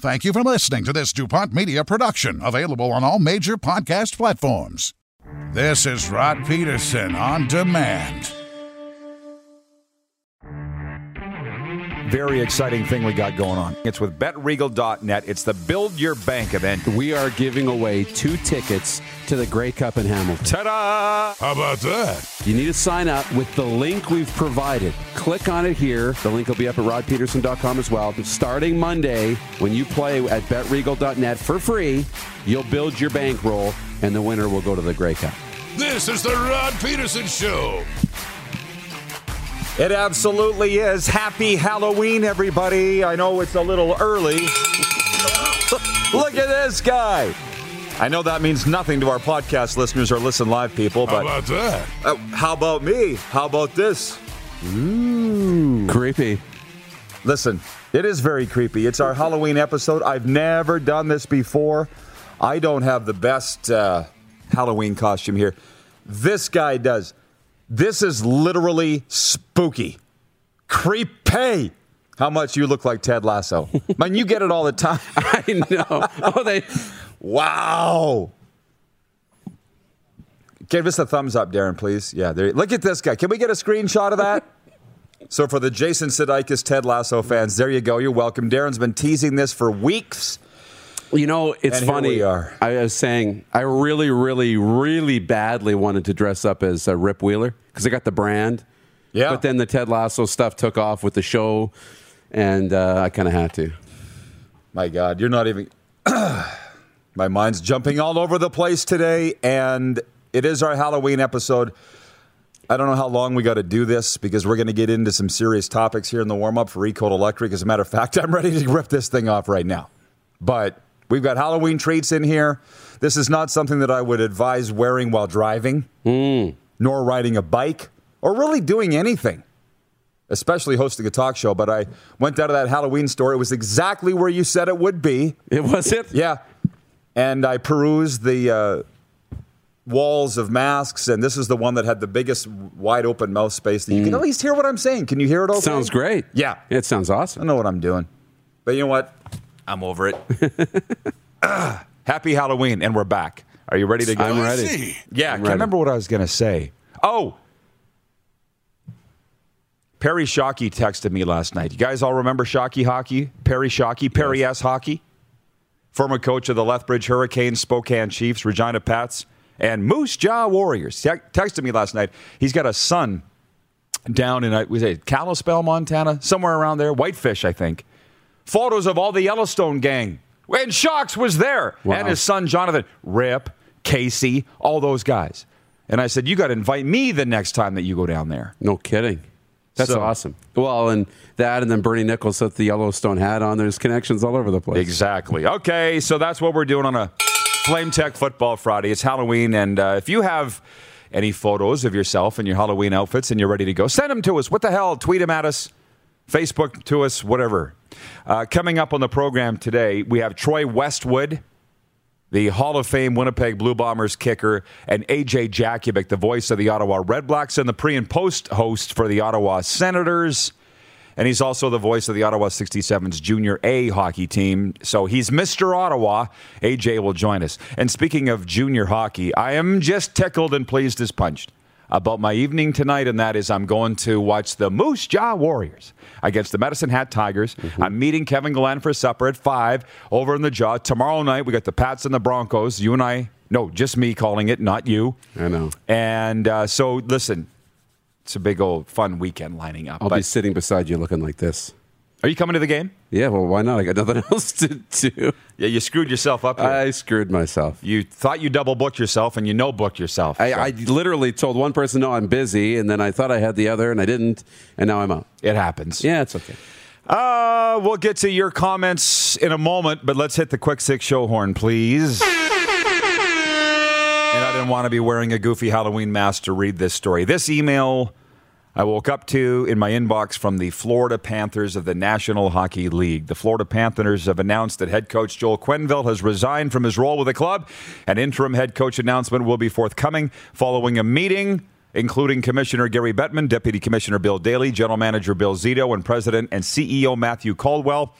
Thank you for listening to this DuPont Media production, available on all major podcast platforms. This is Rod Pedersen on demand. Very exciting thing we got going on. It's with betregal.net. It's the Build Your Bank event. We are giving away two tickets to the Grey Cup in Hamilton. Ta da! How about that? You need to sign up with the link we've provided. Click on it here. The link will be up at rodpedersen.com as well. Starting Monday, when you play at betregal.net for free, you'll build your bankroll, and the winner will go to the Grey Cup. This is the Rod Pedersen Show. It absolutely is. Happy Halloween, everybody. I know it's a little early. Look at this guy. I know that means nothing to our podcast listeners or listen live people, but How about that? uh, how about me? How about this? Ooh. Creepy. Listen, it is very creepy. It's our Halloween episode. I've never done this before. I don't have the best uh, Halloween costume here. This guy does. This is literally spooky. Creepy. How much you look like Ted Lasso. Man, you get it all the time. I know. Oh, they. Wow. Give us a thumbs up, Darren, please. Yeah, there. Look at this guy. Can we get a screenshot of that? so for the Jason Sudeikis Ted Lasso fans, there you go. You're welcome. Darren's been teasing this for weeks. You know, it's funny. I was saying, I really, really, really badly wanted to dress up as uh, Rip Wheeler because I got the brand. Yeah. But then the Ted Lasso stuff took off with the show, and uh, I kind of had to. My God, you're not even. My mind's jumping all over the place today, and it is our Halloween episode. I don't know how long we got to do this because we're going to get into some serious topics here in the warm up for Recode Electric. As a matter of fact, I'm ready to rip this thing off right now. But we've got Halloween treats in here. This is not something that I would advise wearing while driving, nor riding a bike, or really doing anything especially hosting a talk show. But I went out of that Halloween store. It was exactly where you said it would be. It was it? Yeah. And I perused the uh, walls of masks, and this is the one that had the biggest wide open mouth space that you can at least hear what I'm saying. Can you hear it okay? Sounds great. Yeah. It sounds awesome. I know what I'm doing. But you know what? I'm over it. Ah, happy Halloween, and we're back. Are you ready to go? I'm ready. Yeah, I I'm can't remember what I was going to say. Oh, Parry Shockey texted me last night. You guys all remember Shockey hockey? Parry Shockey, Perry S. Hockey, former coach of the Lethbridge Hurricanes, Spokane Chiefs, Regina Pats, and Moose Jaw Warriors. Te- texted me last night. He's got a son down in uh, was it Kalispell, Montana, somewhere around there, Whitefish, I think. Photos of all the Yellowstone gang. And Shocks was there, Wow. and his son Jonathan, Rip, Casey, all those guys. And I said, you got to invite me the next time that you go down there. No kidding. That's So- awesome. Well, and that, and then Bernie Nichols with the Yellowstone hat on. There's connections all over the place. Exactly. Okay, so that's what we're doing on a Flame Tech Football Friday. It's Halloween, and uh, if you have any photos of yourself in your Halloween outfits and you're ready to go, send them to us. What the hell? Tweet them at us, Facebook to us, whatever. Uh, coming up on the program today, we have Troy Westwood, the Hall of Fame Winnipeg Blue Bombers kicker, and AJ Jakubec, the voice of the Ottawa Red Blacks and the pre and post host for the Ottawa Senators. And he's also the voice of the Ottawa 67's Junior A hockey team. So he's Mr. Ottawa. AJ will join us. And speaking of junior hockey, I am just tickled and pleased as punched about my evening tonight, and that is I'm going to watch the Moose Jaw Warriors against the Medicine Hat Tigers. I'm meeting Kevin Glenn for supper at 5 over in the Jaw. Tomorrow night, we got the Pats and the Broncos. You and I, no, just me calling it, not you. I know. And uh, so, listen, it's a big old fun weekend lining up. I'll be sitting beside you looking like this. Are you coming to the game? Yeah, well, why not? I got nothing else to do. Yeah, you screwed yourself up here. I screwed myself. you thought you double booked yourself, and you no booked yourself. I, So I literally told one person, no, I'm busy, and then I thought I had the other, and I didn't, and now I'm out. it happens. Yeah, it's okay. Uh, we'll get to your comments in a moment, but let's hit the quick six show horn, please. And I didn't want to be wearing a goofy Halloween mask to read this story. This email I woke up to in my inbox from the Florida Panthers of the National Hockey League. The Florida Panthers have announced that head coach Joel Quenneville has resigned from his role with the club. An interim head coach announcement will be forthcoming following a meeting including Commissioner Gary Bettman, Deputy Commissioner Bill Daly, General Manager Bill Zito, and President and CEO Matthew Caldwell.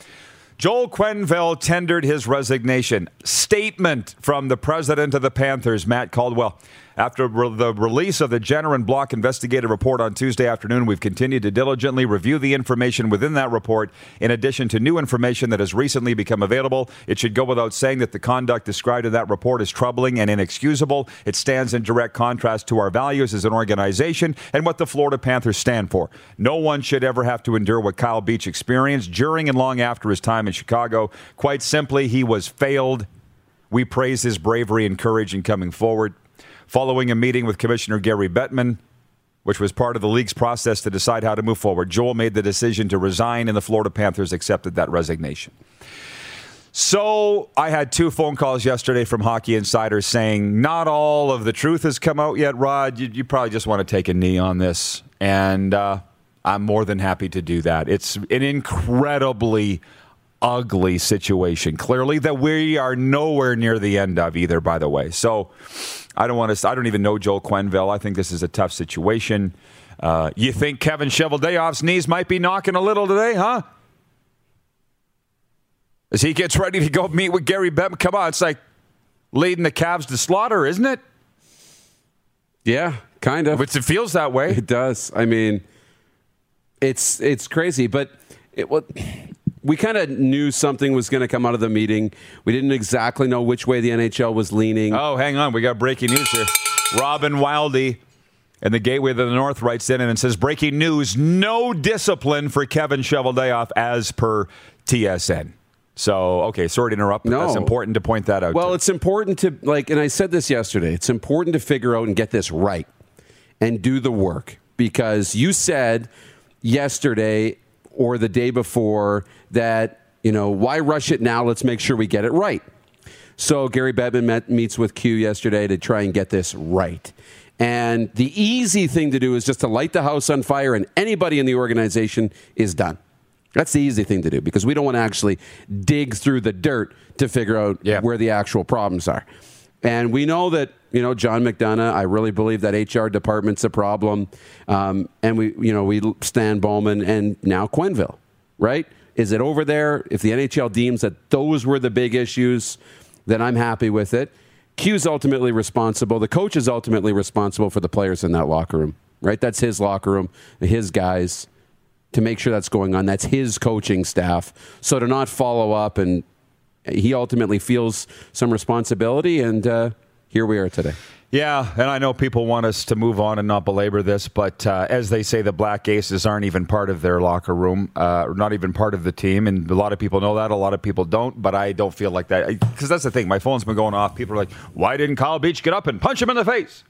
Joel Quenneville tendered his resignation. Statement from the president of the Panthers, Matt Caldwell. After re- the release of the Jenner and Block investigative report on Tuesday afternoon, we've continued to diligently review the information within that report, in addition to new information that has recently become available. It should go without saying that the conduct described in that report is troubling and inexcusable. It stands in direct contrast to our values as an organization and what the Florida Panthers stand for. No one should ever have to endure what Kyle Beach experienced during and long after his time in Chicago. Quite simply, he was failed. We praise his bravery and courage in coming forward. Following a meeting with Commissioner Gary Bettman, which was part of the league's process to decide how to move forward, Joel made the decision to resign, and the Florida Panthers accepted that resignation. So I had two phone calls yesterday from Hockey Insiders saying not all of the truth has come out yet. Rod, you, you probably just want to take a knee on this, and uh, I'm more than happy to do that. It's an incredibly ugly situation. Clearly, that we are nowhere near the end of either. By the way, so I don't want to. I don't even know Joel Quenneville. I think this is a tough situation. Uh, you think Kevin Cheveldayoff's knees might be knocking a little today, huh? As he gets ready to go meet with Gary Bettman. Come on, it's like leading the Cavs to slaughter, isn't it? Yeah, kind of. Which it feels that way. It does. I mean, it's it's crazy, but it what we kind of knew something was going to come out of the meeting. We didn't exactly know which way the NHL was leaning. Oh, hang on, we got breaking news here. Robin Wildy and the Gateway of the North writes in and says, "Breaking news: No discipline for Kevin Cheveldayoff as per TSN." So, okay, sorry to interrupt, but No. that's important to point that out. Well, too. it's important to like, and I said this yesterday. It's important to figure out and get this right, and do the work because you said yesterday or the day before that you know why rush it now? Let's make sure we get it right. So Gary Bettman met, meets with Q yesterday to try and get this right. And the easy thing to do is just to light the house on fire, and anybody in the organization is done. That's the easy thing to do because we don't want to actually dig through the dirt to figure out Yeah. where the actual problems are. And we know that you know John McDonough. I really believe that HR department's a problem. Um, and we you know we Stan Bowman and now Quenneville, right? Is it over there? If the NHL deems that those were the big issues, then I'm happy with it. Q's ultimately responsible. The coach is ultimately responsible for the players in that locker room, right? That's his locker room, his guys to make sure that's going on. That's his coaching staff. So to not follow up, and he ultimately feels some responsibility, and uh, here we are today. Yeah, and I know people want us to move on and not belabor this, but uh, as they say, the Black Aces aren't even part of their locker room, uh, not even part of the team, and a lot of people know that. A lot of people don't, but I don't feel like that because that's the thing. My phone's been going off. People are like, "Why didn't Kyle Beach get up and punch him in the face?"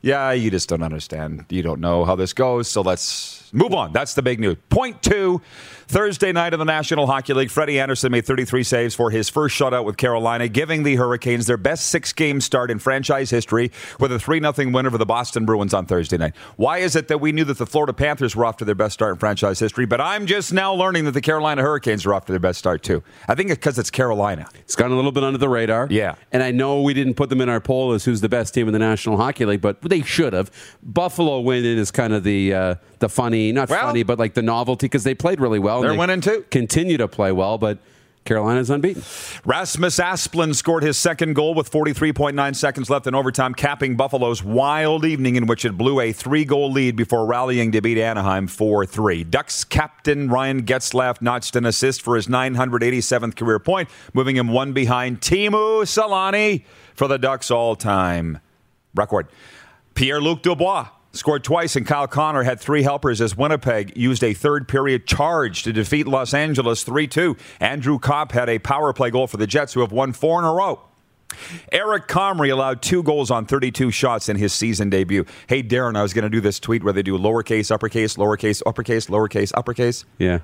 Yeah, you just don't understand. You don't know how this goes. So let's move on. That's the big news. Point two Thursday night in the National Hockey League, Freddie Andersen made 33 saves for his first shutout with Carolina, giving the Hurricanes their best six game start in franchise history with a 3 0 win over the Boston Bruins on Thursday night. Why is it that we knew that the Florida Panthers were off to their best start in franchise history, but I'm just now learning that the Carolina Hurricanes are off to their best start too? I think it's because it's Carolina. It's gone a little bit under the radar. Yeah. And I know we didn't put them in our poll as who's the best team in the National Hockey League, but they should have. Buffalo winning is kind of the uh, the funny, not Well- funny, but like the novelty because they played really well. They're they winning too. Continue to play well, but Carolina's unbeaten. Rasmus Asplund scored his second goal with 43.9 seconds left in overtime, capping Buffalo's wild evening in which it blew a three goal lead before rallying to beat Anaheim 4 3. Ducks captain Ryan Getzlaf notched an assist for his 987th career point, moving him one behind Teemu Selanne for the Ducks all time record. Pierre Luc Dubois scored twice, and Kyle Connor had three helpers as Winnipeg used a third period charge to defeat Los Angeles 3 2. Andrew Copp had a power play goal for the Jets, who have won four in a row. Eric Comrie allowed two goals on 32 shots in his season debut. Hey, Darren, I was going to do this tweet where they do lowercase, uppercase, lowercase, uppercase, lowercase, uppercase. Yeah.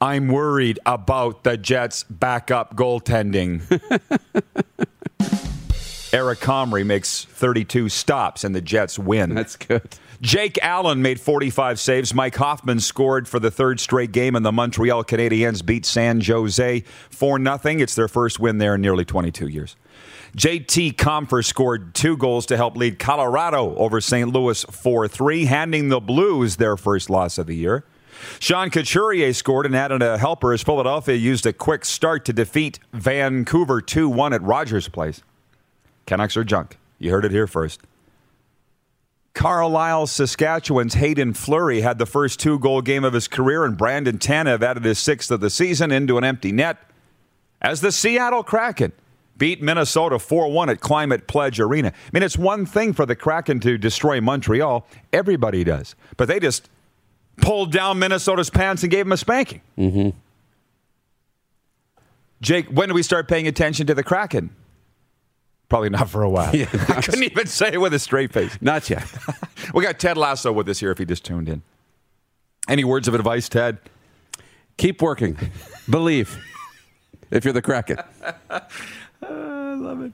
I'm worried about the Jets' backup goaltending. Eric Comrie makes 32 stops and the Jets win. That's good. Jake Allen made 45 saves. Mike Hoffman scored for the third straight game, and the Montreal Canadiens beat San Jose 4 0. It's their first win there in nearly 22 years. JT Compher scored two goals to help lead Colorado over St. Louis 4 3, handing the Blues their first loss of the year. Sean Couturier scored and added a helper as Philadelphia used a quick start to defeat Vancouver 2 1 at Rogers Place. Canucks are junk. You heard it here first. Carlyle, Saskatchewan's Haydn Fleury had the first two goal game of his career, and Brandon Tanev added his sixth of the season into an empty net as the Seattle Kraken beat Minnesota 4 1 at Climate Pledge Arena. I mean, it's one thing for the Kraken to destroy Montreal, everybody does, but they just pulled down Minnesota's pants and gave them a spanking. Mm-hmm. Jake, when do we start paying attention to the Kraken? Probably not for a while. Yeah, I couldn't even say it with a straight face. Not yet. We got Ted Lasso with us here if he just tuned in. Any words of advice, Ted? Keep working. Believe. If you're the Kraken. I love it.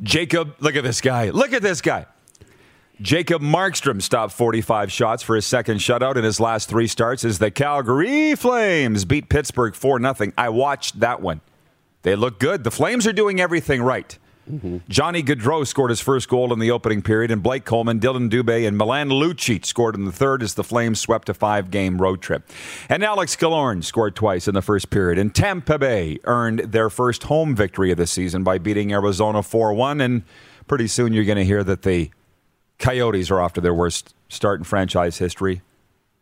Jacob, look at this guy. Look at this guy. Jacob Markstrom stopped 45 shots for his second shutout in his last three starts as the Calgary Flames beat Pittsburgh 4 0. I watched that one. They look good. The Flames are doing everything right. Johnny Gaudreau scored his first goal in the opening period, and Blake Coleman, Dylan Dubé, and Milan Lucic scored in the third as the Flames swept a five game road trip. And Alex Killorn scored twice in the first period, and Tampa Bay earned their first home victory of the season by beating Arizona 4 1. And pretty soon you're going to hear that the Coyotes are off to their worst start in franchise history.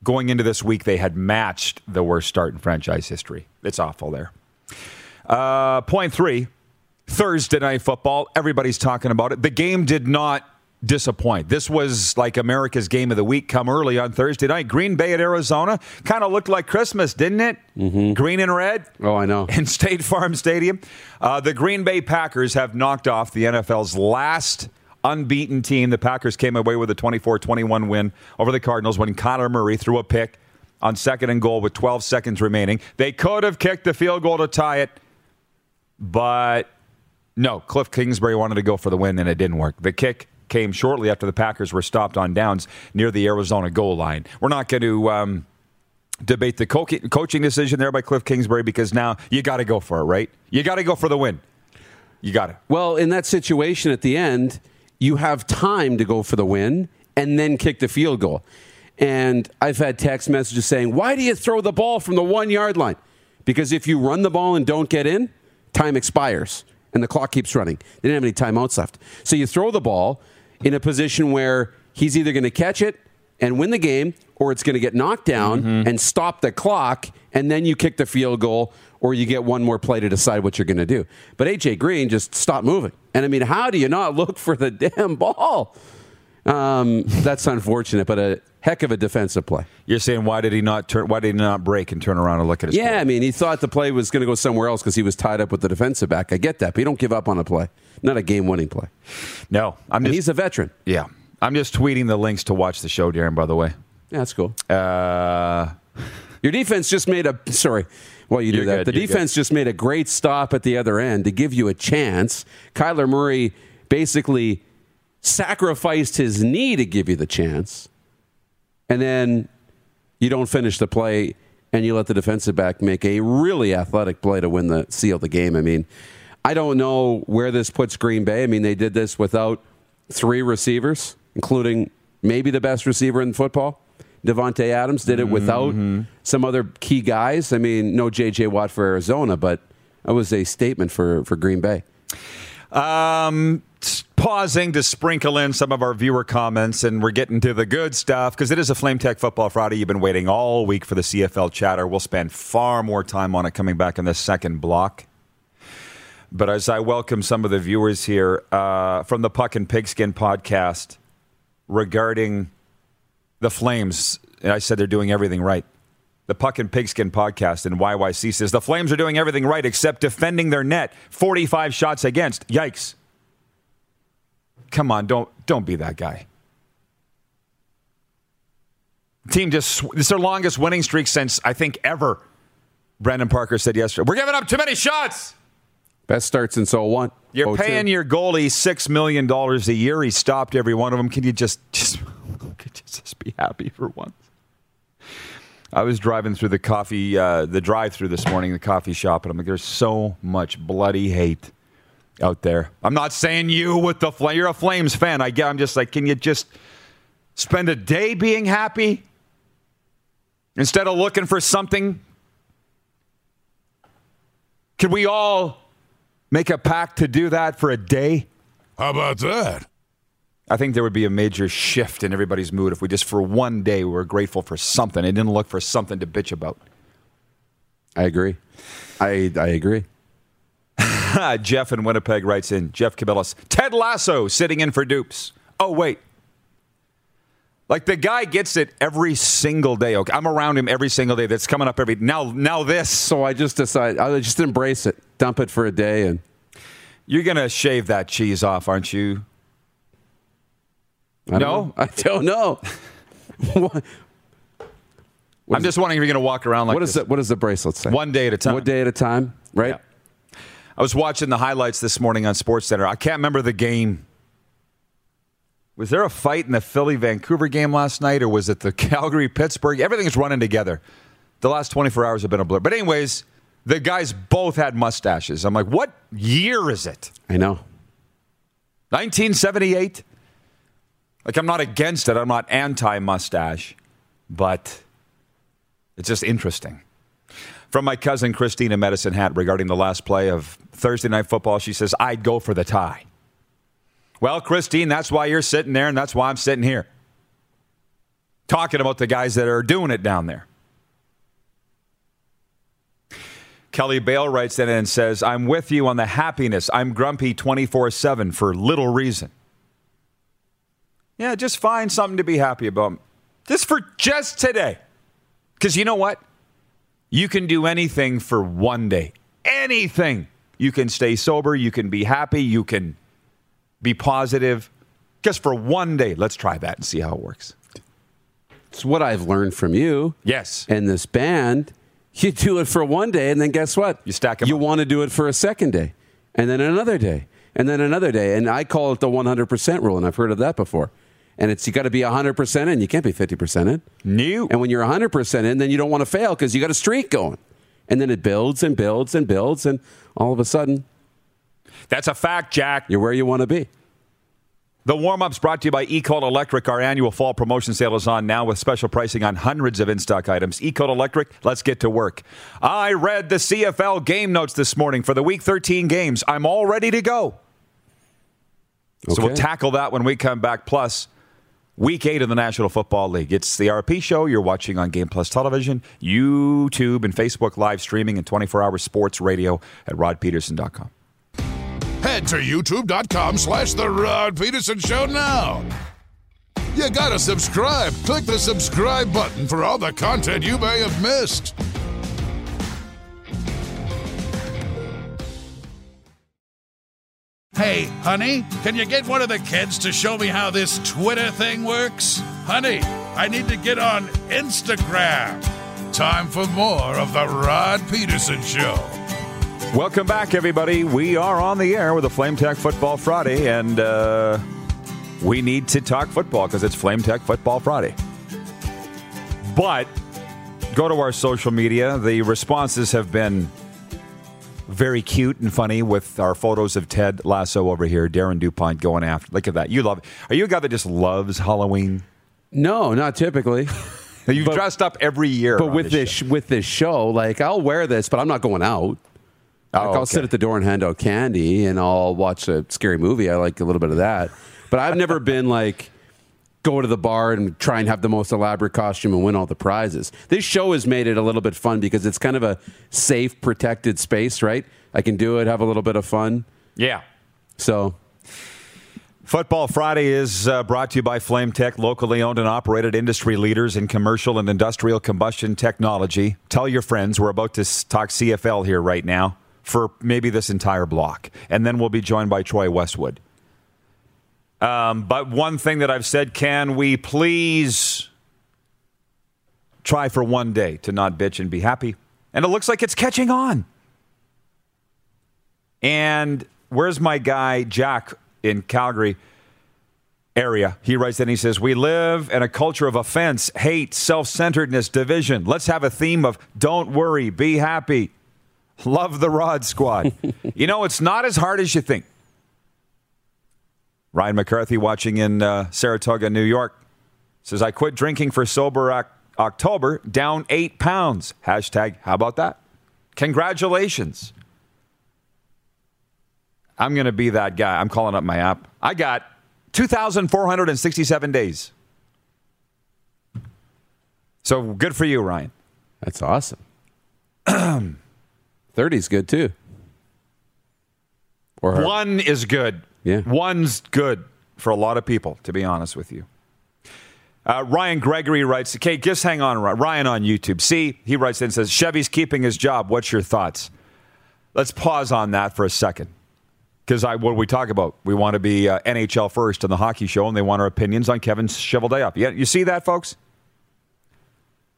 Going into this week, they had matched the worst start in franchise history. It's awful there. Uh, point three Thursday night football. Everybody's talking about it. The game did not disappoint. This was like America's game of the week come early on Thursday night. Green Bay at Arizona kind of looked like Christmas, didn't it? Mm-hmm. Green and red. Oh, I know. In State Farm Stadium. Uh, the Green Bay Packers have knocked off the NFL's last unbeaten team. The Packers came away with a 24 21 win over the Cardinals when Kyler Murray threw a pick on second and goal with 12 seconds remaining. They could have kicked the field goal to tie it, but no, Cliff Kingsbury wanted to go for the win, and it didn't work. The kick came shortly after the Packers were stopped on downs near the Arizona goal line. We're not going to um, debate the co- coaching decision there by Cliff Kingsbury because now you got to go for it, right? You got to go for the win. You got it. Well, in that situation at the end, you have time to go for the win and then kick the field goal. And I've had text messages saying, Why do you throw the ball from the one yard line? Because if you run the ball and don't get in, time expires and the clock keeps running. They didn't have any timeouts left. So you throw the ball in a position where he's either going to catch it and win the game or it's going to get knocked down Mm-hmm. and stop the clock and then you kick the field goal or you get one more play to decide what you're going to do. But AJ Green just stopped moving. And I mean, how do you not look for the damn ball? Um, that's unfortunate, but a heck of a defensive play. You're saying why did he not turn? Why did he not break and turn around and look at his? Yeah, goal? I mean, he thought the play was going to go somewhere else because he was tied up with the defensive back. I get that, but you don't give up on a play. Not a game-winning play. no. I'm And just he's a veteran. yeah. I'm just tweeting the links to watch the show, Darren. By the way, Yeah, that's cool. uh, Your defense just made a sorry. Well, you do that. good, the defense just made a great stop at the other end to give you a chance. Kyler Murray basically sacrificed his knee to give you the chance, and then you don't finish the play, and you let the defensive back make a really athletic play to win the seal the game. I mean, I don't know where this puts Green Bay. I mean, they did this without three receivers, including maybe the best receiver in football. Davante Adams did it without some other key guys. I mean, no J.J. Watt for Arizona, but that was a statement for, for Green Bay. Um, pausing to sprinkle in some of our viewer comments, and we're getting to the good stuff because it is a Flame Tech Football Friday. You've been waiting all week for the CFL chatter. We'll spend far more time on it coming back in the second block. But as I welcome some of the viewers here uh, from the Puck and Pigskin podcast regarding the Flames, and I said they're doing everything right. The Puck and Pigskin podcast and YYC says the Flames are doing everything right except defending their net. 45 shots against. Yikes. Come on, don't don't be that guy. Team just it's their longest winning streak since I think ever Brandon Parker said yesterday, we're giving up too many shots. Best starts in so one. You're Oh, paying your goalie six million dollars a year. He stopped every one of them. Can you just just just be happy for once? I was driving through the coffee, uh, the drive-through this morning, the coffee shop, and I'm like, there's so much bloody hate out there. I'm not saying you with the flame. You're a Flames fan. I get. I'm just like, can you just spend a day being happy instead of looking for something? Could we all make a pact to do that for a day? How about that? I think there would be a major shift in everybody's mood if we just for one day were grateful for something and didn't look for something to bitch about. I agree. I I agree. Jeff in Winnipeg writes in Jeff Cabellas, Ted Lasso sitting in for dupes. Oh, wait. Like the guy gets it every single day. Okay, I'm around him every single day. That's coming up every now. Now this, So I just decided I just embrace it, dump it for a day, and you're gonna shave that cheese off, aren't you? I don't No? know. I don't know. what, I'm just wondering if you're gonna walk around like what is this. it? What does the bracelet say? One day at a time. One day at a time, right? Yeah. I was watching the highlights this morning on SportsCenter. I can't remember the game. Was there a fight in the Philly Vancouver game last night, or was it the Calgary Pittsburgh? Everything's running together. The last 24 hours have been a blur. But, anyways, the guys both had mustaches. I'm like, what year is it? I know. 1978? Like, I'm not against it. I'm not anti mustache, but it's just interesting. From my cousin Christina Medicine Hat regarding the last play of Thursday Night Football, she says, I'd go for the tie. Well, Christine, that's why you're sitting there, and that's why I'm sitting here. Talking about the guys that are doing it down there. Kelly Bale writes that in and says, I'm with you on the happiness. I'm grumpy 24 7 for little reason. Yeah, just find something to be happy about. Just for just today. Because you know what? You can do anything for one day. Anything. You can stay sober. You can be happy. You can be positive. Just for one day. Let's try that and see how it works. It's what I've learned from you. Yes. And this band, you do it for one day, and then guess what? You stack You up. You want to do it for a second day, and then another day, and then another day. And I call it the 100% rule, and I've heard of that before. And it's you got to be 100% in. You can't be 50% in. New. And when you're 100% in, then you don't want to fail because you got a streak going. And then it builds and builds and builds, and all of a sudden, That's a fact, Jack. you're where you want to be. The warm up's brought to you by Ecole Electric. Our annual fall promotion sale is on now with special pricing on hundreds of in stock items. Ecole Electric, let's get to work. I read the CFL game notes this morning for the week 13 games. I'm all ready to go. So we'll tackle that when we come back. Plus, week eight of the National Football League. It's the RP show you're watching on Game Plus Television, YouTube, and Facebook live streaming and 24 hour sports radio at rodpedersen.com. Head to youtube.com slash The Rod Pedersen Show now. You gotta subscribe. Click the subscribe button for all the content you may have missed. Hey, honey, can you get one of the kids to show me how this Twitter thing works? Honey, I need to get on Instagram. Time for more of The Rod Pedersen Show. Welcome back, everybody. We are on the air with a Flame Tech Football Friday, and uh, we need to talk football because it's Flame Tech Football Friday. But go to our social media. The responses have been very cute and funny with our photos of Ted Lasso over here, Darren DuPont going after. Look at that. You love Are you a guy that just loves Halloween? No, not typically. You've But- dressed up every year. But with this show. with this show, like I'll wear this, but I'm not going out. Oh, like, Oh, I'll okay. sit at the door and hand out candy, and I'll watch a scary movie. I like a little bit of that, but I've never been like go to the bar and try and have the most elaborate costume and win all the prizes. This show has made it a little bit fun because it's kind of a safe, protected space, right? I can do it, have a little bit of fun. Yeah. So Football Friday is uh, brought to you by Flame Tech, locally owned and operated industry leaders in commercial and industrial combustion technology. Tell your friends we're about to talk CFL here right now for maybe this entire block. And then we'll be joined by Troy Westwood. Um, but one thing that I've said can we please try for one day to not bitch and be happy? And it looks like it's catching on. And where's my guy, Jack, in Calgary area? He writes in, he says, We live in a culture of offense, hate, self centeredness, division. Let's have a theme of don't worry, be happy. Love the Rod Squad. you know, it's not as hard as you think. Ryan McCarthy watching in uh, Saratoga, New York says, I quit drinking for sober ac- October, down eight pounds. Hashtag, how about that? Congratulations. I'm going to be that guy. I'm calling up my app. I got 2,467 days. So good for you, Ryan. That's awesome. 30 is good too. Or One is good. Yeah. One's good for a lot of people, to be honest with you. Uh, Ryan Gregory writes, okay, just hang on, Ryan on YouTube. See, he writes in and says, Chevy's keeping his job. What's your thoughts? Let's pause on that for a second. Because I what we talk about? We want to be uh, NHL first on the hockey show, and they want our opinions on Kevin up. Yeah, you see that, folks?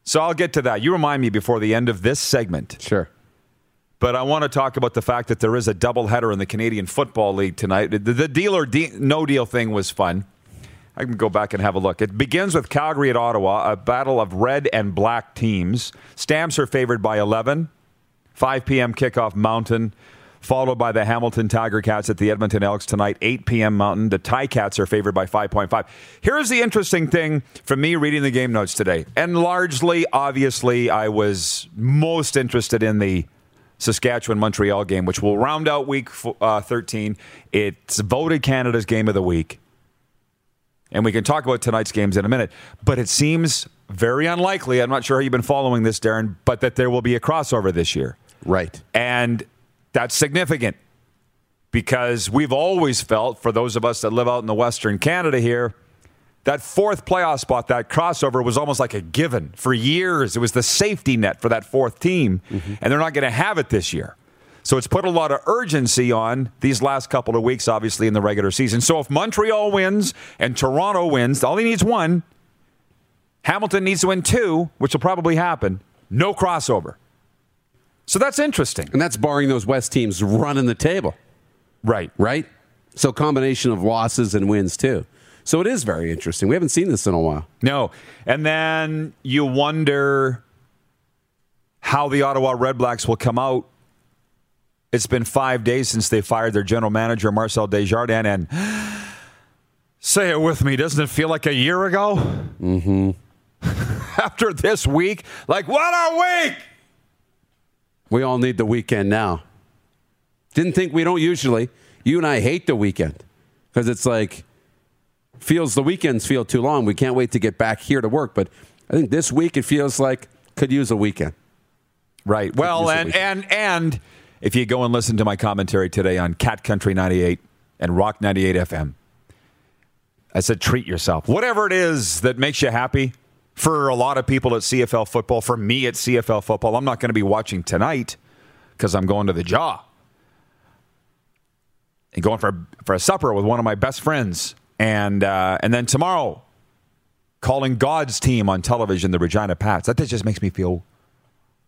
So I'll get to that. You remind me before the end of this segment. Sure. But I want to talk about the fact that there is a doubleheader in the Canadian Football League tonight. The, the deal or de- no deal thing was fun. I can go back and have a look. It begins with Calgary at Ottawa, a battle of red and black teams. Stamps are favored by 11. 5 p.m. kickoff Mountain, followed by the Hamilton Tiger Cats at the Edmonton Elks tonight, 8 p.m. Mountain. The Ticats are favored by 5.5. Here's the interesting thing for me reading the game notes today. And largely, obviously, I was most interested in the Saskatchewan Montreal game, which will round out week uh, 13. It's voted Canada's game of the week. And we can talk about tonight's games in a minute. But it seems very unlikely. I'm not sure how you've been following this, Darren, but that there will be a crossover this year. Right. And that's significant because we've always felt, for those of us that live out in the Western Canada here, that fourth playoff spot, that crossover was almost like a given for years. It was the safety net for that fourth team, mm-hmm. and they're not going to have it this year. So it's put a lot of urgency on these last couple of weeks, obviously, in the regular season. So if Montreal wins and Toronto wins, all he needs one. Hamilton needs to win two, which will probably happen. No crossover. So that's interesting. And that's barring those West teams running the table. Right. Right? So combination of losses and wins too. So it is very interesting. We haven't seen this in a while. No. And then you wonder how the Ottawa Redblacks will come out. It's been five days since they fired their general manager, Marcel Desjardins. And say it with me, doesn't it feel like a year ago? Mm-hmm. After this week? Like, what a week! We all need the weekend now. Didn't think we don't usually. You and I hate the weekend because it's like, feels the weekends feel too long. We can't wait to get back here to work. But I think this week it feels like could use a weekend. Right. Could well, and and and if you go and listen to my commentary today on Cat Country 98 and Rock 98 FM, I said treat yourself. Whatever it is that makes you happy. For a lot of people at CFL football, for me at CFL football, I'm not going to be watching tonight because I'm going to the jaw and going for for a supper with one of my best friends and uh, and then tomorrow, calling God's team on television, the Regina Pats. That just makes me feel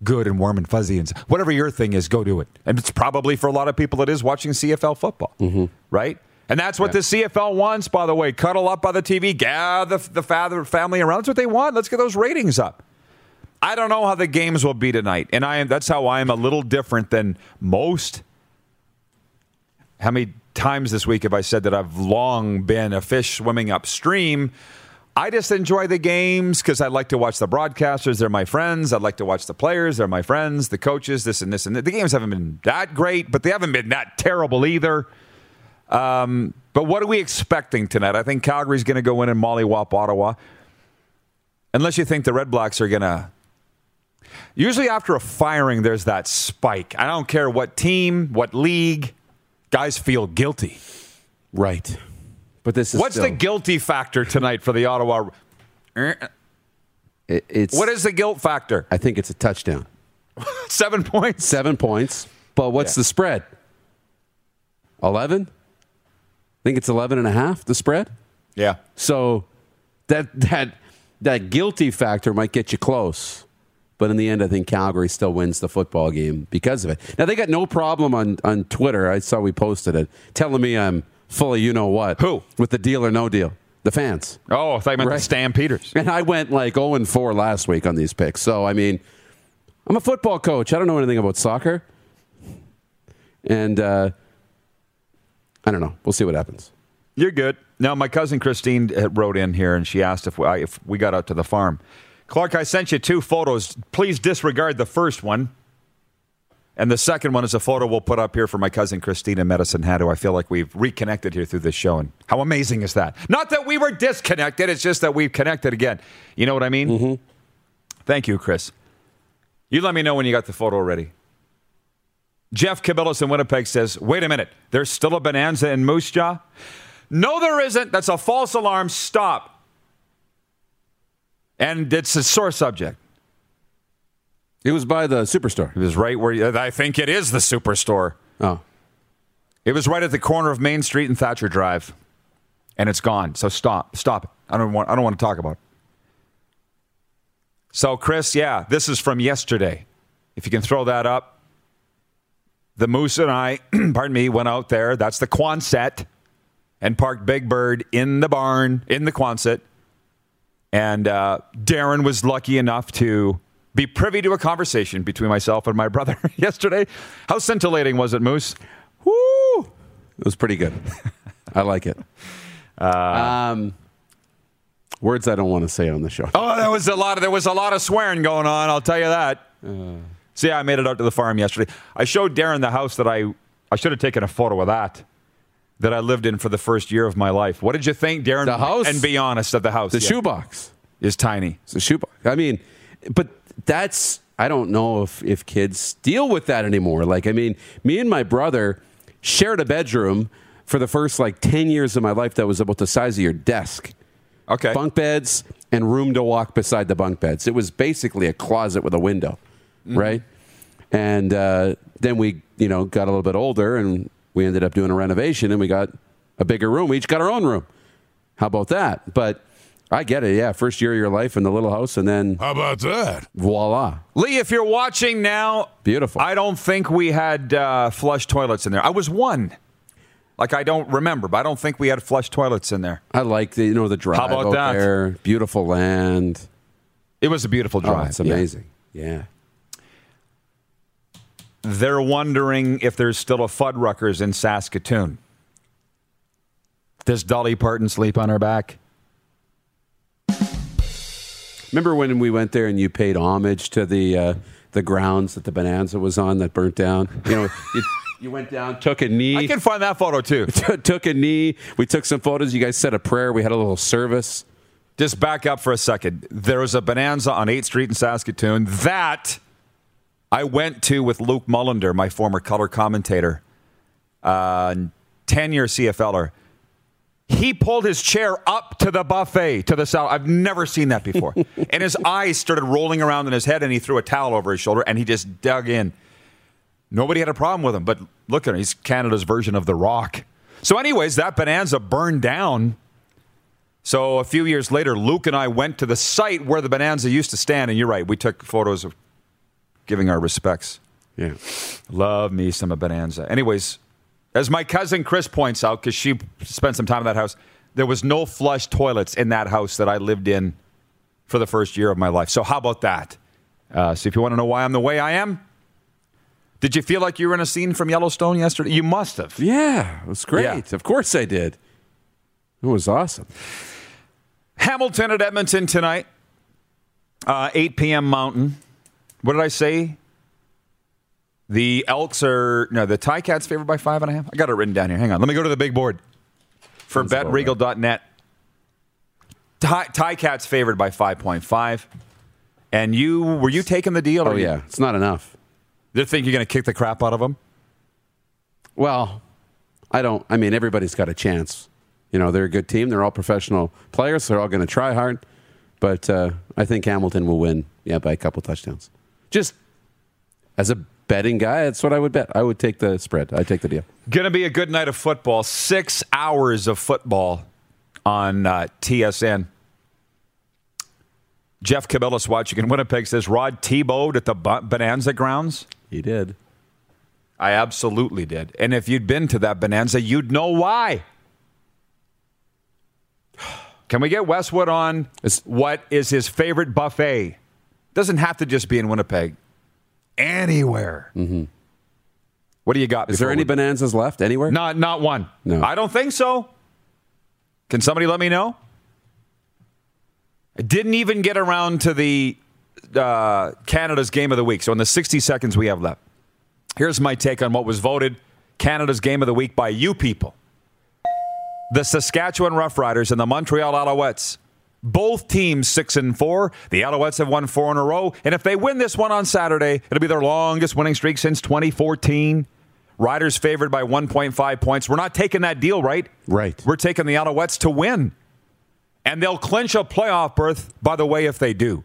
good and warm and fuzzy. And whatever your thing is, go do it. And it's probably for a lot of people it is watching CFL football, mm-hmm. right? And that's what yeah. the CFL wants, by the way. Cuddle up by the TV, gather the, the father, family around. That's what they want. Let's get those ratings up. I don't know how the games will be tonight, and I am, that's how I am a little different than most. How many times this week have I said that I've long been a fish swimming upstream? I just enjoy the games because I like to watch the broadcasters. They're my friends. I like to watch the players. They're my friends. The coaches, this and this and that. The games haven't been that great, but they haven't been that terrible either. Um, but what are we expecting tonight? I think Calgary's going to go in and mollywop Ottawa. Unless you think the Red Blacks are going to. Usually, after a firing, there's that spike. I don't care what team, what league guys feel guilty. Right. But this is What's still, the guilty factor tonight for the Ottawa? It, it's What is the guilt factor? I think it's a touchdown. 7 points. 7 points. But what's yeah. the spread? 11? I think it's 11 and a half the spread. Yeah. So that that that guilty factor might get you close. But in the end, I think Calgary still wins the football game because of it. Now they got no problem on on Twitter. I saw we posted it, telling me I'm fully you know what. Who? with the deal or no deal? The fans. Oh, I thought you meant the Right. Stampeders. And I went like 0 and 4 last week on these picks. So, I mean, I'm a football coach. I don't know anything about soccer. And uh, I don't know. We'll see what happens. You're good. Now, my cousin Christine uh, wrote in here and she asked if we, if we got out to the farm. Clark, I sent you two photos. Please disregard the first one. And the second one is a photo we'll put up here for my cousin Christina Medicine Hat, who I feel like we've reconnected here through this show. And how amazing is that? Not that we were disconnected, it's just that we've connected again. You know what I mean? Mm-hmm. Thank you, Chris. You let me know when you got the photo ready. Jeff Cabillas in Winnipeg says, wait a minute, there's still a bonanza in Moose Jaw? No, there isn't. That's a false alarm. Stop. And it's a sore subject. It was by the superstore. It was right where you, I think it is the superstore. Oh. It was right at the corner of Main Street and Thatcher Drive, and it's gone. So stop, stop it. I don't want. I don't want to talk about it. So, Chris, yeah, this is from yesterday. If you can throw that up, the Moose and I, pardon me, went out there. That's the Quonset, and parked Big Bird in the barn in the Quonset. And uh, Darren was lucky enough to be privy to a conversation between myself and my brother yesterday. How scintillating was it, Moose? Woo! It was pretty good. I like it. um, words I don't want to say on the show. Oh, there was a lot of there was a lot of swearing going on. I'll tell you that. See, I made it out to the farm yesterday. I showed Darren the house that I I should have taken a photo of that that I lived in for the first year of my life. What did you think, Darren? The house? And be honest, of the house. The Yeah. shoebox. is tiny. It's a shoebox. I mean, but that's I don't know if if kids deal with that anymore. Like, I mean, me and my brother shared a bedroom for the first like ten years of my life that was about the size of your desk. Okay. Bunk beds and room to walk beside the bunk beds. It was basically a closet with a window, right? And uh, then we, you know, got a little bit older and we ended up doing a renovation and we got a bigger room. We each got our own room. How about that? But I get it. Yeah, first year of your life in the little house, and then How about that? voila, Lee, if you're watching now, beautiful. I don't think we had uh, flush toilets in there. I was one. Like I don't remember, but I don't think we had flush toilets in there. I like the you know the drive How about out that? there, beautiful land. It was a beautiful Oh, drive. it's Yeah. amazing. Yeah. They're wondering if there's still a Fuddruckers in Saskatoon. Does Dolly Parton sleep on her back? Remember when we went there and you paid homage to the uh, the grounds that the Bonanza was on that burnt down? You know, you, you went down, took a knee. I can find that photo too. t- took a knee. We took some photos. You guys said a prayer. We had a little service. Just back up for a second. There was a bonanza on 8th Street in Saskatoon that I went to with Luke Mullender, my former color commentator, uh, 10 year CFLer. He pulled his chair up to the buffet to the south. I've never seen that before. and his eyes started rolling around in his head, and he threw a towel over his shoulder and he just dug in. Nobody had a problem with him, but look at him. He's Canada's version of The Rock. So, anyways, that bonanza burned down. So a few years later, Luke and I went to the site where the Bonanza used to stand, and you're right, we took photos of giving our respects. Yeah. Love me some of Bonanza. Anyways, as my cousin Chris points out, because she spent some time in that house, there was no flush toilets in that house that I lived in for the first year of my life. So how about that? Uh, so if you want to know why I'm the way I am, did you feel like you were in a scene from Yellowstone yesterday? You must have. Yeah, it was great. Yeah. Of course I did. It was awesome. Hamilton at Edmonton tonight, uh, 8 p.m. Mountain. What did I say? The Elks are no, the Ticats favored by five and a half. I got it written down here. Hang on, let me go to the big board for BetRegal.net. Ticats favored by five point five. And you were you taking the deal? or Oh you- yeah, it's not enough. They think you're going to kick the crap out of them. Well, I don't. I mean, everybody's got a chance. You know, they're a good team. They're all professional players. They're all going to try hard. But uh, I think Hamilton will win. Yeah, by a couple touchdowns. Just as a betting guy, that's what I would bet. I would take the spread. I'd take the deal. Going to be a good night of football. Six hours of football on uh, TSN. Jeff Cabillas watching in Winnipeg says Rod Tebowed at the Bonanza grounds. He did. I absolutely did. And if you'd been to that Bonanza, you'd know why. Can we get Westwood on what is his favorite buffet? Doesn't have to just be in Winnipeg. Anywhere. Mm-hmm. What do you got? Is there any we... bonanzas left anywhere? Not, not one. No. I don't think so. Can somebody let me know? I didn't even get around to the uh, Canada's game of the week. So in the 60 seconds we have left, here's my take on what was voted Canada's game of the week by you people the Saskatchewan Roughriders and the Montreal Alouettes. Both teams six and four. The Alouettes have won four in a row, and if they win this one on Saturday, it'll be their longest winning streak since 2014. Riders favored by 1.5 points. We're not taking that deal, right? Right. We're taking the Alouettes to win, and they'll clinch a playoff berth. By the way, if they do.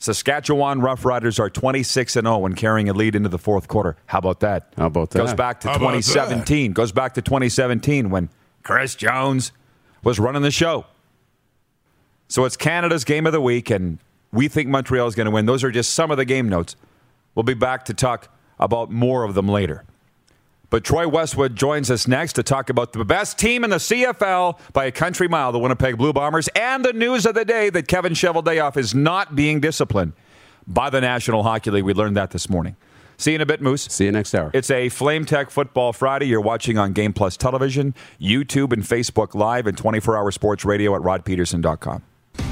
Saskatchewan Roughriders are 26 and 0 when carrying a lead into the fourth quarter. How about that? How about that? Goes back to How 2017. Goes back to 2017 when Chris Jones was running the show. So it's Canada's game of the week, and we think Montreal is going to win. Those are just some of the game notes. We'll be back to talk about more of them later. But Troy Westwood joins us next to talk about the best team in the CFL by a country mile, the Winnipeg Blue Bombers, and the news of the day that Kevin Cheveldayoff is not being disciplined by the National Hockey League. We learned that this morning. See you in a bit, Moose. See you next hour. It's a Flame Tech Football Friday. You're watching on Game Plus Television, YouTube, and Facebook Live, and 24 hour sports radio at rodpedersen.com.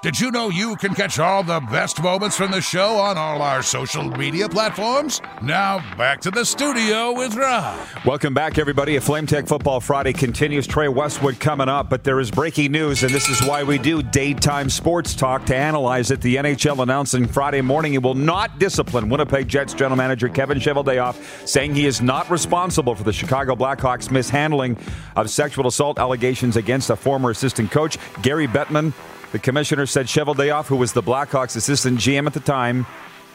Did you know you can catch all the best moments from the show on all our social media platforms? Now, back to the studio with Rod. Welcome back, everybody. A Flame Tech Football Friday continues. Troy Westwood coming up, but there is breaking news, and this is why we do daytime sports talk to analyze it. The NHL announcing Friday morning it will not discipline Winnipeg Jets general manager Kevin Cheveldayoff, saying he is not responsible for the Chicago Blackhawks mishandling of sexual assault allegations against a former assistant coach, Gary Bettman. The commissioner said Cheveldayoff, who was the Blackhawks assistant GM at the time,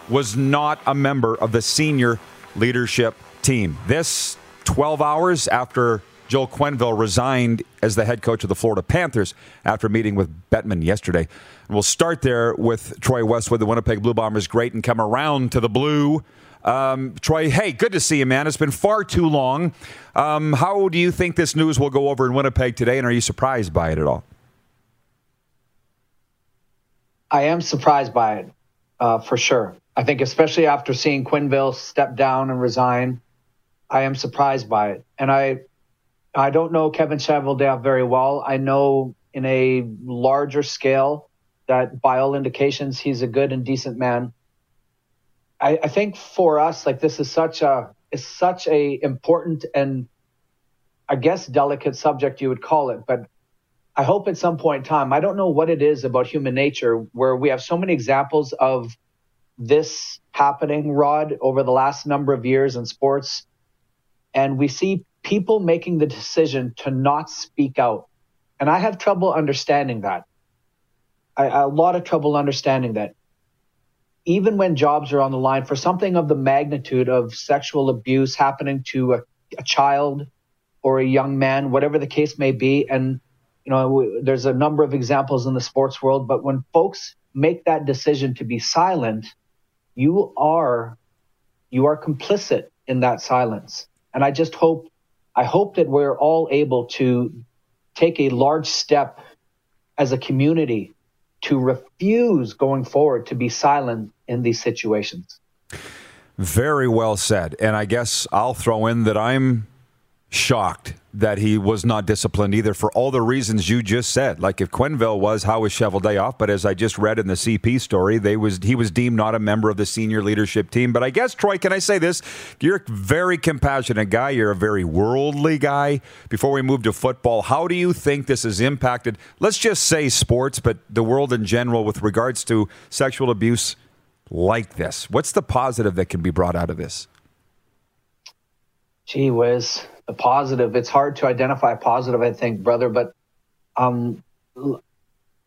was not a member of the senior leadership team. This 12 hours after Joel Quenneville resigned as the head coach of the Florida Panthers after meeting with Bettman yesterday. And we'll start there with Troy Westwood, the Winnipeg Blue Bombers great, and come around to the blue. Um, Troy, hey, good to see you, man. It's been far too long. Um, how do you think this news will go over in Winnipeg today, and are you surprised by it at all? I am surprised by it, uh, for sure. I think, especially after seeing Quenneville step down and resign, I am surprised by it. And I, I don't know Kevin Cheveldayoff very well. I know in a larger scale that, by all indications, he's a good and decent man. I, I think for us, like this is such a is such a important and I guess delicate subject you would call it, but I hope at some point in time, I don't know what it is about human nature where we have so many examples of this happening, Rod, over the last number of years in sports. And we see people making the decision to not speak out. And I have trouble understanding that. I, a lot of trouble understanding that. Even when jobs are on the line for something of the magnitude of sexual abuse happening to a, a child or a young man, whatever the case may be, and you know, there's a number of examples in the sports world, but when folks make that decision to be silent, you are you are complicit in that silence. And I just hope I hope that we're all able to take a large step as a community to refuse going forward to be silent in these situations. Very well said. And I guess I'll throw in that I'm shocked that he was not disciplined either for all the reasons you just said. Like if Quenneville was, how was Cheveldayoff? But as I just read in the CP story, they was he was deemed not a member of the senior leadership team. But I guess Troy, can I say this? You're a very compassionate guy. You're a very worldly guy. Before we move to football, how do you think this has impacted? Let's just say sports, but the world in general with regards to sexual abuse like this. What's the positive that can be brought out of this? Gee whiz the positive. It's hard to identify positive, I think, brother. But um,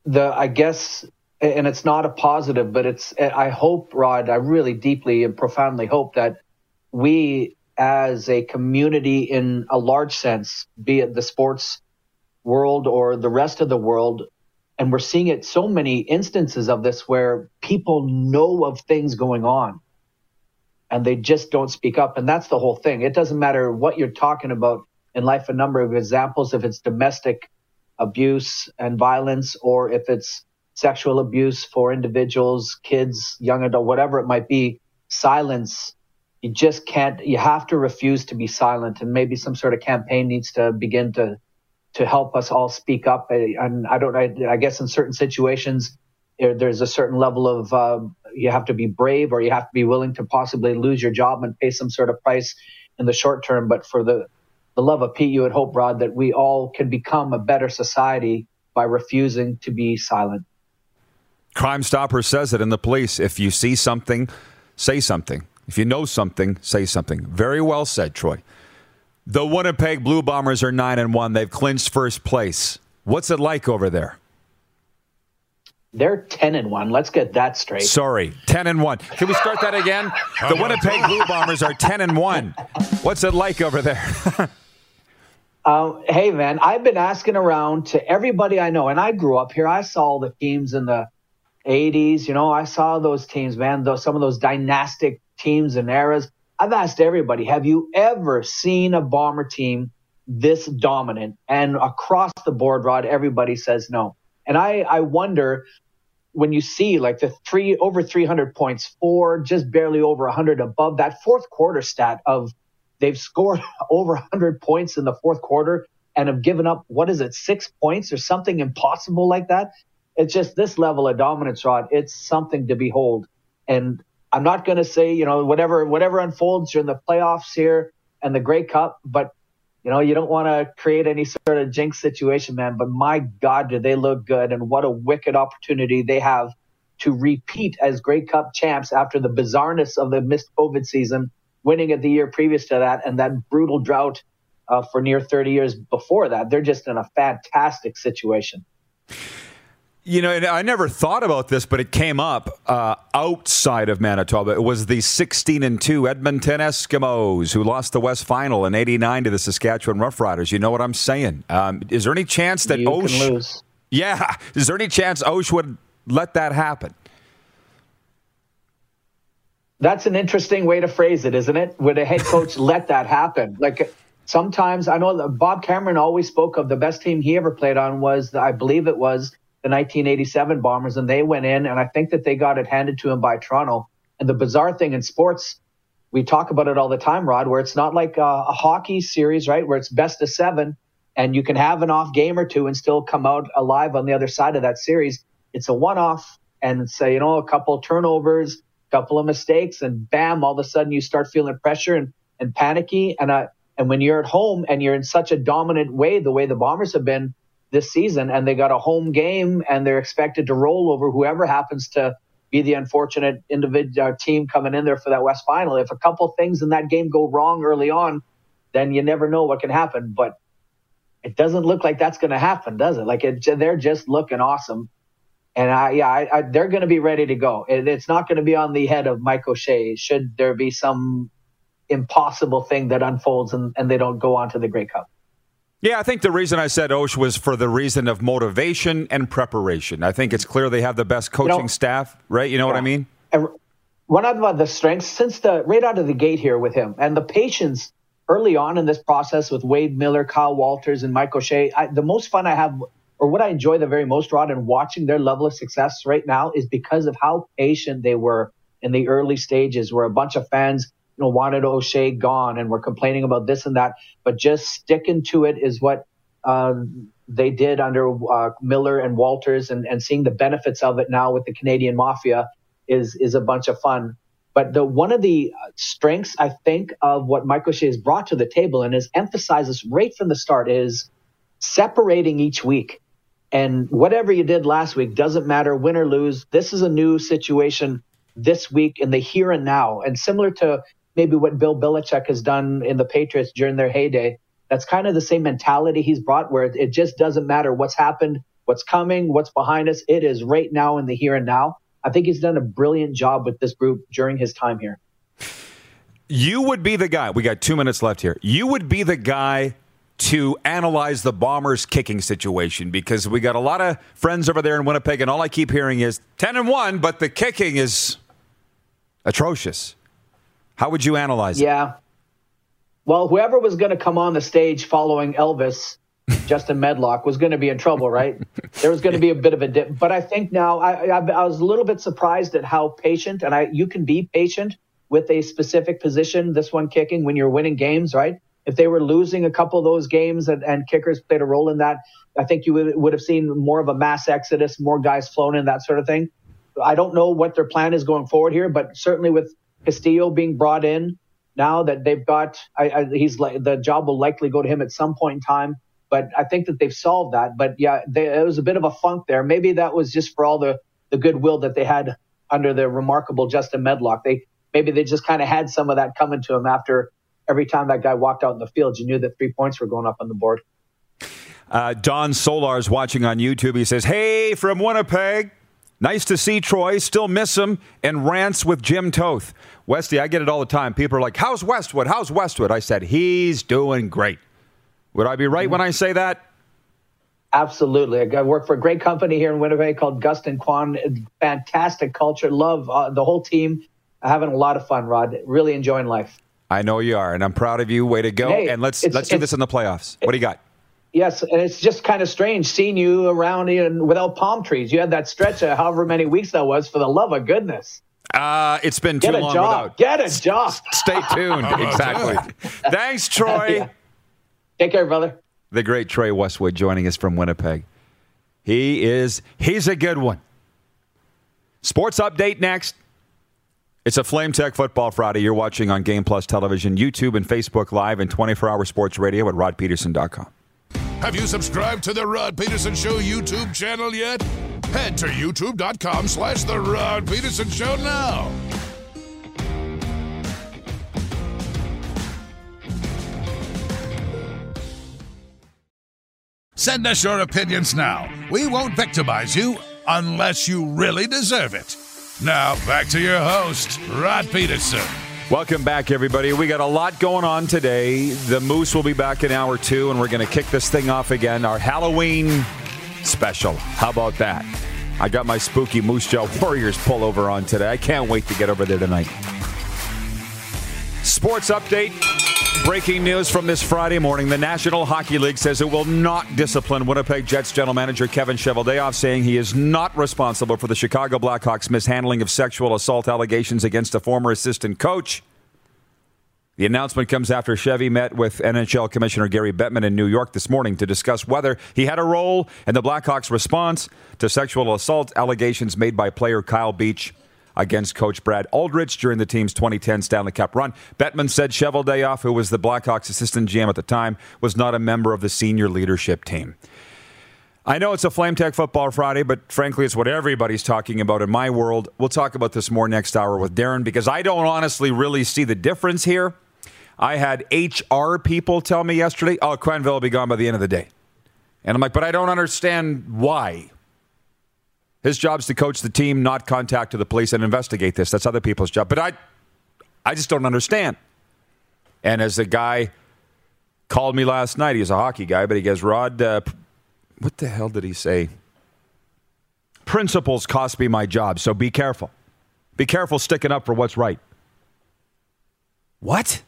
the I guess and it's not a positive, but it's, I hope, Rod, I really deeply and profoundly hope that we as a community in a large sense, be it the sports world or the rest of the world, and we're seeing it so many instances of this where people know of things going on and they just don't speak up. And that's the whole thing. It doesn't matter what you're talking about in life, a number of examples, if it's domestic abuse and violence or if it's sexual abuse for individuals, kids, young adult, whatever it might be, silence. You just can't, you have to refuse to be silent. And maybe some sort of campaign needs to begin to to help us all speak up. And I don't, I, I guess in certain situations, there's a certain level of um, you have to be brave or you have to be willing to possibly lose your job and pay some sort of price in the short term. But for the the love of Pete, you would hope, Rod, that we all can become a better society by refusing to be silent. Crime Stopper says it in the police. If you see something, say something. If you know something, say something. Very well said, Troy. The Winnipeg Blue Bombers are 9 and 1. They've clinched first place. What's it like over there? They're 10 and 1. Let's get that straight. Sorry, 10 and 1. Can we start that again? The Winnipeg Blue Bombers are 10 and 1. What's it like over there? uh, hey, man, I've been asking around to everybody I know, and I grew up here. I saw all the teams in the 80s. You know, I saw those teams, man, those, some of those dynastic teams and eras. I've asked everybody, have you ever seen a bomber team this dominant? And across the board, Rod, everybody says no. And I, I wonder when you see like the three over 300 points, four just barely over 100 above that fourth quarter stat of they've scored over 100 points in the fourth quarter and have given up what is it six points or something impossible like that. It's just this level of dominance, Rod. It's something to behold. And I'm not going to say, you know, whatever whatever unfolds during the playoffs here and the Grey Cup, but you know, you don't want to create any sort of jinx situation, man. But my God, do they look good? And what a wicked opportunity they have to repeat as Grey Cup champs after the bizarreness of the missed COVID season, winning it the year previous to that, and that brutal drought uh, for near 30 years before that. They're just in a fantastic situation. You know, I never thought about this, but it came up uh, outside of Manitoba. It was the 16 and 2 Edmonton Eskimos who lost the West Final in 89 to the Saskatchewan Roughriders. You know what I'm saying? Um, is there any chance that you Osh. Yeah. Is there any chance Osh would let that happen? That's an interesting way to phrase it, isn't it? Would a head coach let that happen? Like sometimes I know Bob Cameron always spoke of the best team he ever played on was, I believe it was the 1987 Bombers, and they went in, and I think that they got it handed to them by Toronto. And the bizarre thing in sports, we talk about it all the time, Rod, where it's not like a, a hockey series, right, where it's best of seven, and you can have an off game or two and still come out alive on the other side of that series. It's a one-off, and say you know a couple turnovers, couple of mistakes, and bam, all of a sudden you start feeling pressure and and panicky. And uh, and when you're at home and you're in such a dominant way, the way the Bombers have been this season and they got a home game and they're expected to roll over whoever happens to be the unfortunate individual uh, team coming in there for that West final. If a couple things in that game go wrong early on, then you never know what can happen. But it doesn't look like that's going to happen, does it? Like it, they're just looking awesome. And I, yeah, I, I, they're going to be ready to go. It, it's not going to be on the head of Mike O'Shea. Should there be some impossible thing that unfolds and, and they don't go on to the Grey Cup. Yeah, I think the reason I said Osh was for the reason of motivation and preparation. I think it's clear they have the best coaching you know, staff, right? You know yeah. what I mean? one of the strengths since the right out of the gate here with him and the patience early on in this process with Wade Miller, Kyle Walters, and Mike O'Shea. I, the most fun I have, or what I enjoy the very most, Rod, in watching their level of success right now is because of how patient they were in the early stages, where a bunch of fans you know, wanted O'Shea gone and were complaining about this and that, but just sticking to it is what uh, they did under uh, Miller and Walters, and, and seeing the benefits of it now with the Canadian Mafia is is a bunch of fun. But the one of the strengths I think of what Mike O'Shea has brought to the table and has emphasized this right from the start is separating each week. And whatever you did last week doesn't matter, win or lose. This is a new situation this week in the here and now. And similar to maybe what Bill Belichick has done in the Patriots during their heyday. That's kind of the same mentality he's brought where it just doesn't matter what's happened what's coming, what's behind us. It is right now in the here and now. I think he's done a brilliant job with this group during his time here. You would be the guy. We got two minutes left here. You would be the guy to analyze the Bombers' kicking situation because we got a lot of friends over there in Winnipeg, and all I keep hearing is 10 and 1, but the kicking is atrocious. How would you analyze yeah. it? Yeah. Well, whoever was going to come on the stage following Elvis, Justin Medlock, was going to be in trouble, right? there was going to be a bit of a dip. But I think now I, I, I was a little bit surprised at how patient, and I you can be patient with a specific position, this one kicking, when you're winning games, right? If they were losing a couple of those games and, and kickers played a role in that, I think you would, would have seen more of a mass exodus, more guys flown in, that sort of thing. I don't know what their plan is going forward here, but certainly with Castillo being brought in now that they've got, I, I, he's the job will likely go to him at some point in time. But I think that they've solved that. But yeah, they, it was a bit of a funk there. Maybe that was just for all the the goodwill that they had under the remarkable Justin Medlock. They maybe they just kind of had some of that coming to him after every time that guy walked out in the field, you knew that three points were going up on the board. Uh, Don Solar's watching on YouTube. He says, Hey, from Winnipeg. Nice to see Troy. Still miss him. And rants with Jim Toth. Westy, I get it all the time. People are like, How's Westwood? How's Westwood? I said, He's doing great. Would I be right when I say that? Absolutely. I work for a great company here in Winnipeg called Gustin Quon. Fantastic culture. Love uh, the whole team. Having a lot of fun, Rod. Really enjoying life. I know you are, and I'm proud of you. Way to go! Hey, and let's let's do this in the playoffs. What do you got? Yes, and it's just kind of strange seeing you around in, without palm trees. You had that stretch of however many weeks that was. For the love of goodness. Uh, it's been too Get a long job. without. Get a job. Stay tuned. exactly. Thanks, Troy. Yeah. Take care, brother. The great Troy Westwood joining us from Winnipeg. He is. He's a good one. Sports update next. It's a Flame Tech Football Friday. You're watching on Game Plus Television, YouTube, and Facebook Live, and 24 hour sports radio at rodpedersen.com. Have you subscribed to the Rod Pedersen Show YouTube channel yet? Head to youtube.com slash The Rod Pedersen Show now. Send us your opinions now. We won't victimize you unless you really deserve it. Now, back to your host, Rod Pedersen. Welcome back, everybody. We got a lot going on today. The Moose will be back in hour two, and we're going to kick this thing off again. Our Halloween special. How about that? I got my spooky Moose Jaw Warriors pullover on today. I can't wait to get over there tonight. Sports update. Breaking news from this Friday morning. The National Hockey League says it will not discipline Winnipeg Jets general manager Kevin Cheveldayoff, saying he is not responsible for the Chicago Blackhawks mishandling of sexual assault allegations against a former assistant coach. The announcement comes after Chevy met with NHL Commissioner Gary Bettman in New York this morning to discuss whether he had a role in the Blackhawks' response to sexual assault allegations made by player Kyle Beach against coach Brad Aldrich during the team's 2010 Stanley Cup run. Bettman said Cheveldayoff, who was the Blackhawks assistant GM at the time, was not a member of the senior leadership team. I know it's a Flame Tech Football Friday, but frankly, it's what everybody's talking about in my world. We'll talk about this more next hour with Darren because I don't honestly really see the difference here. I had HR people tell me yesterday, oh, Quenneville will be gone by the end of the day. And I'm like, but I don't understand why. His job's to coach the team, not contact to the police and investigate this. That's other people's job. But I, I just don't understand. And as the guy called me last night, he's a hockey guy, but he goes, Rod, uh, what the hell did he say? Principles cost me my job, so be careful. Be careful sticking up for what's right. What?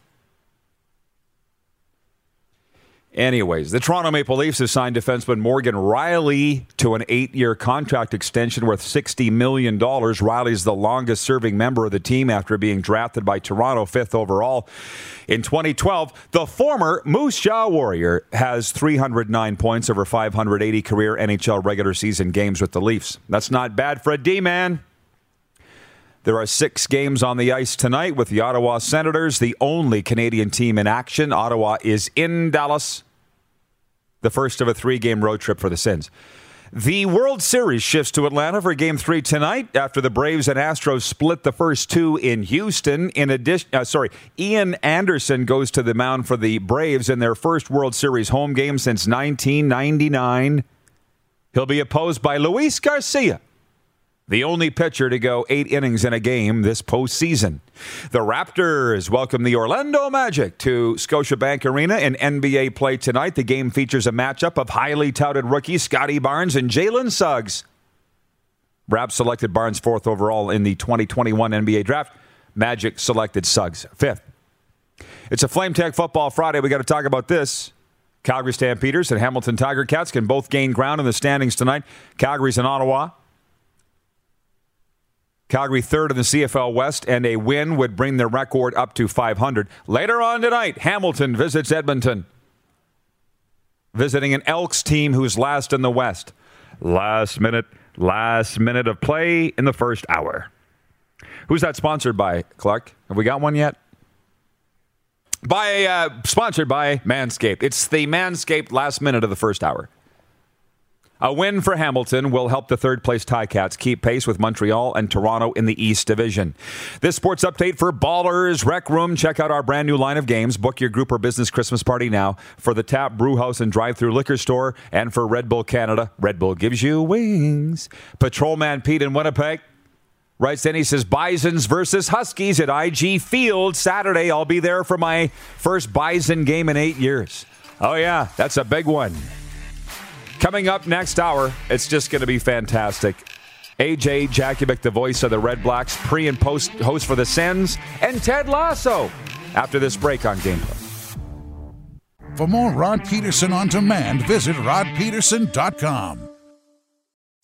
Anyways, the Toronto Maple Leafs have signed defenseman Morgan Rielly to an eight year contract extension worth $60 million. Rielly's the longest serving member of the team after being drafted by Toronto fifth overall in 2012. The former Moose Jaw Warrior has 309 points over 580 career NHL regular season games with the Leafs. That's not bad for a D man. There are six games on the ice tonight with the Ottawa Senators, the only Canadian team in action. Ottawa is in Dallas, the first of a three game road trip for the Sens. The World Series shifts to Atlanta for Game Three tonight after the Braves and Astros split the first two in Houston. In addition, uh, sorry, Ian Anderson goes to the mound for the Braves in their first World Series home game since 1999. He'll be opposed by Luis Garcia, the only pitcher to go eight innings in a game this postseason. The Raptors welcome the Orlando Magic to Scotiabank Arena in NBA play tonight. The game features a matchup of highly touted rookies Scottie Barnes and Jalen Suggs. Raps selected Barnes fourth overall in the 2021 NBA draft. Magic selected Suggs fifth. It's a Flame Tech Football Friday. We got to talk about this. Calgary Stampeders and Hamilton Tiger Cats can both gain ground in the standings tonight. Calgary's in Ottawa. Calgary third in the CFL West, and a win would bring their record up to 500. Later on tonight, Hamilton visits Edmonton, visiting an Elks team who's last in the West. Last minute, last minute of play in the first hour. Who's that sponsored by, Clark? Have we got one yet? By uh, sponsored by Manscaped. It's the Manscaped last minute of the first hour. A win for Hamilton will help the third place Ticats keep pace with Montreal and Toronto in the East Division. This sports update for Ballers Rec Room. Check out our brand new line of games. Book your group or business Christmas party now for the Tap Brewhouse and Drive Through Liquor Store and for Red Bull Canada. Red Bull gives you wings. Patrolman Pete in Winnipeg. Writes in, he says, Bisons versus Huskies at IG Field Saturday. I'll be there for my first Bison game in eight years. Oh, yeah, that's a big one. Coming up next hour, it's just going to be fantastic. AJ Jakubec, the voice of the Red Blacks, pre and post host for the Sens, and Ted Lasso after this break on Gameplay. For more Rod Pedersen on demand, visit rodpedersen.com.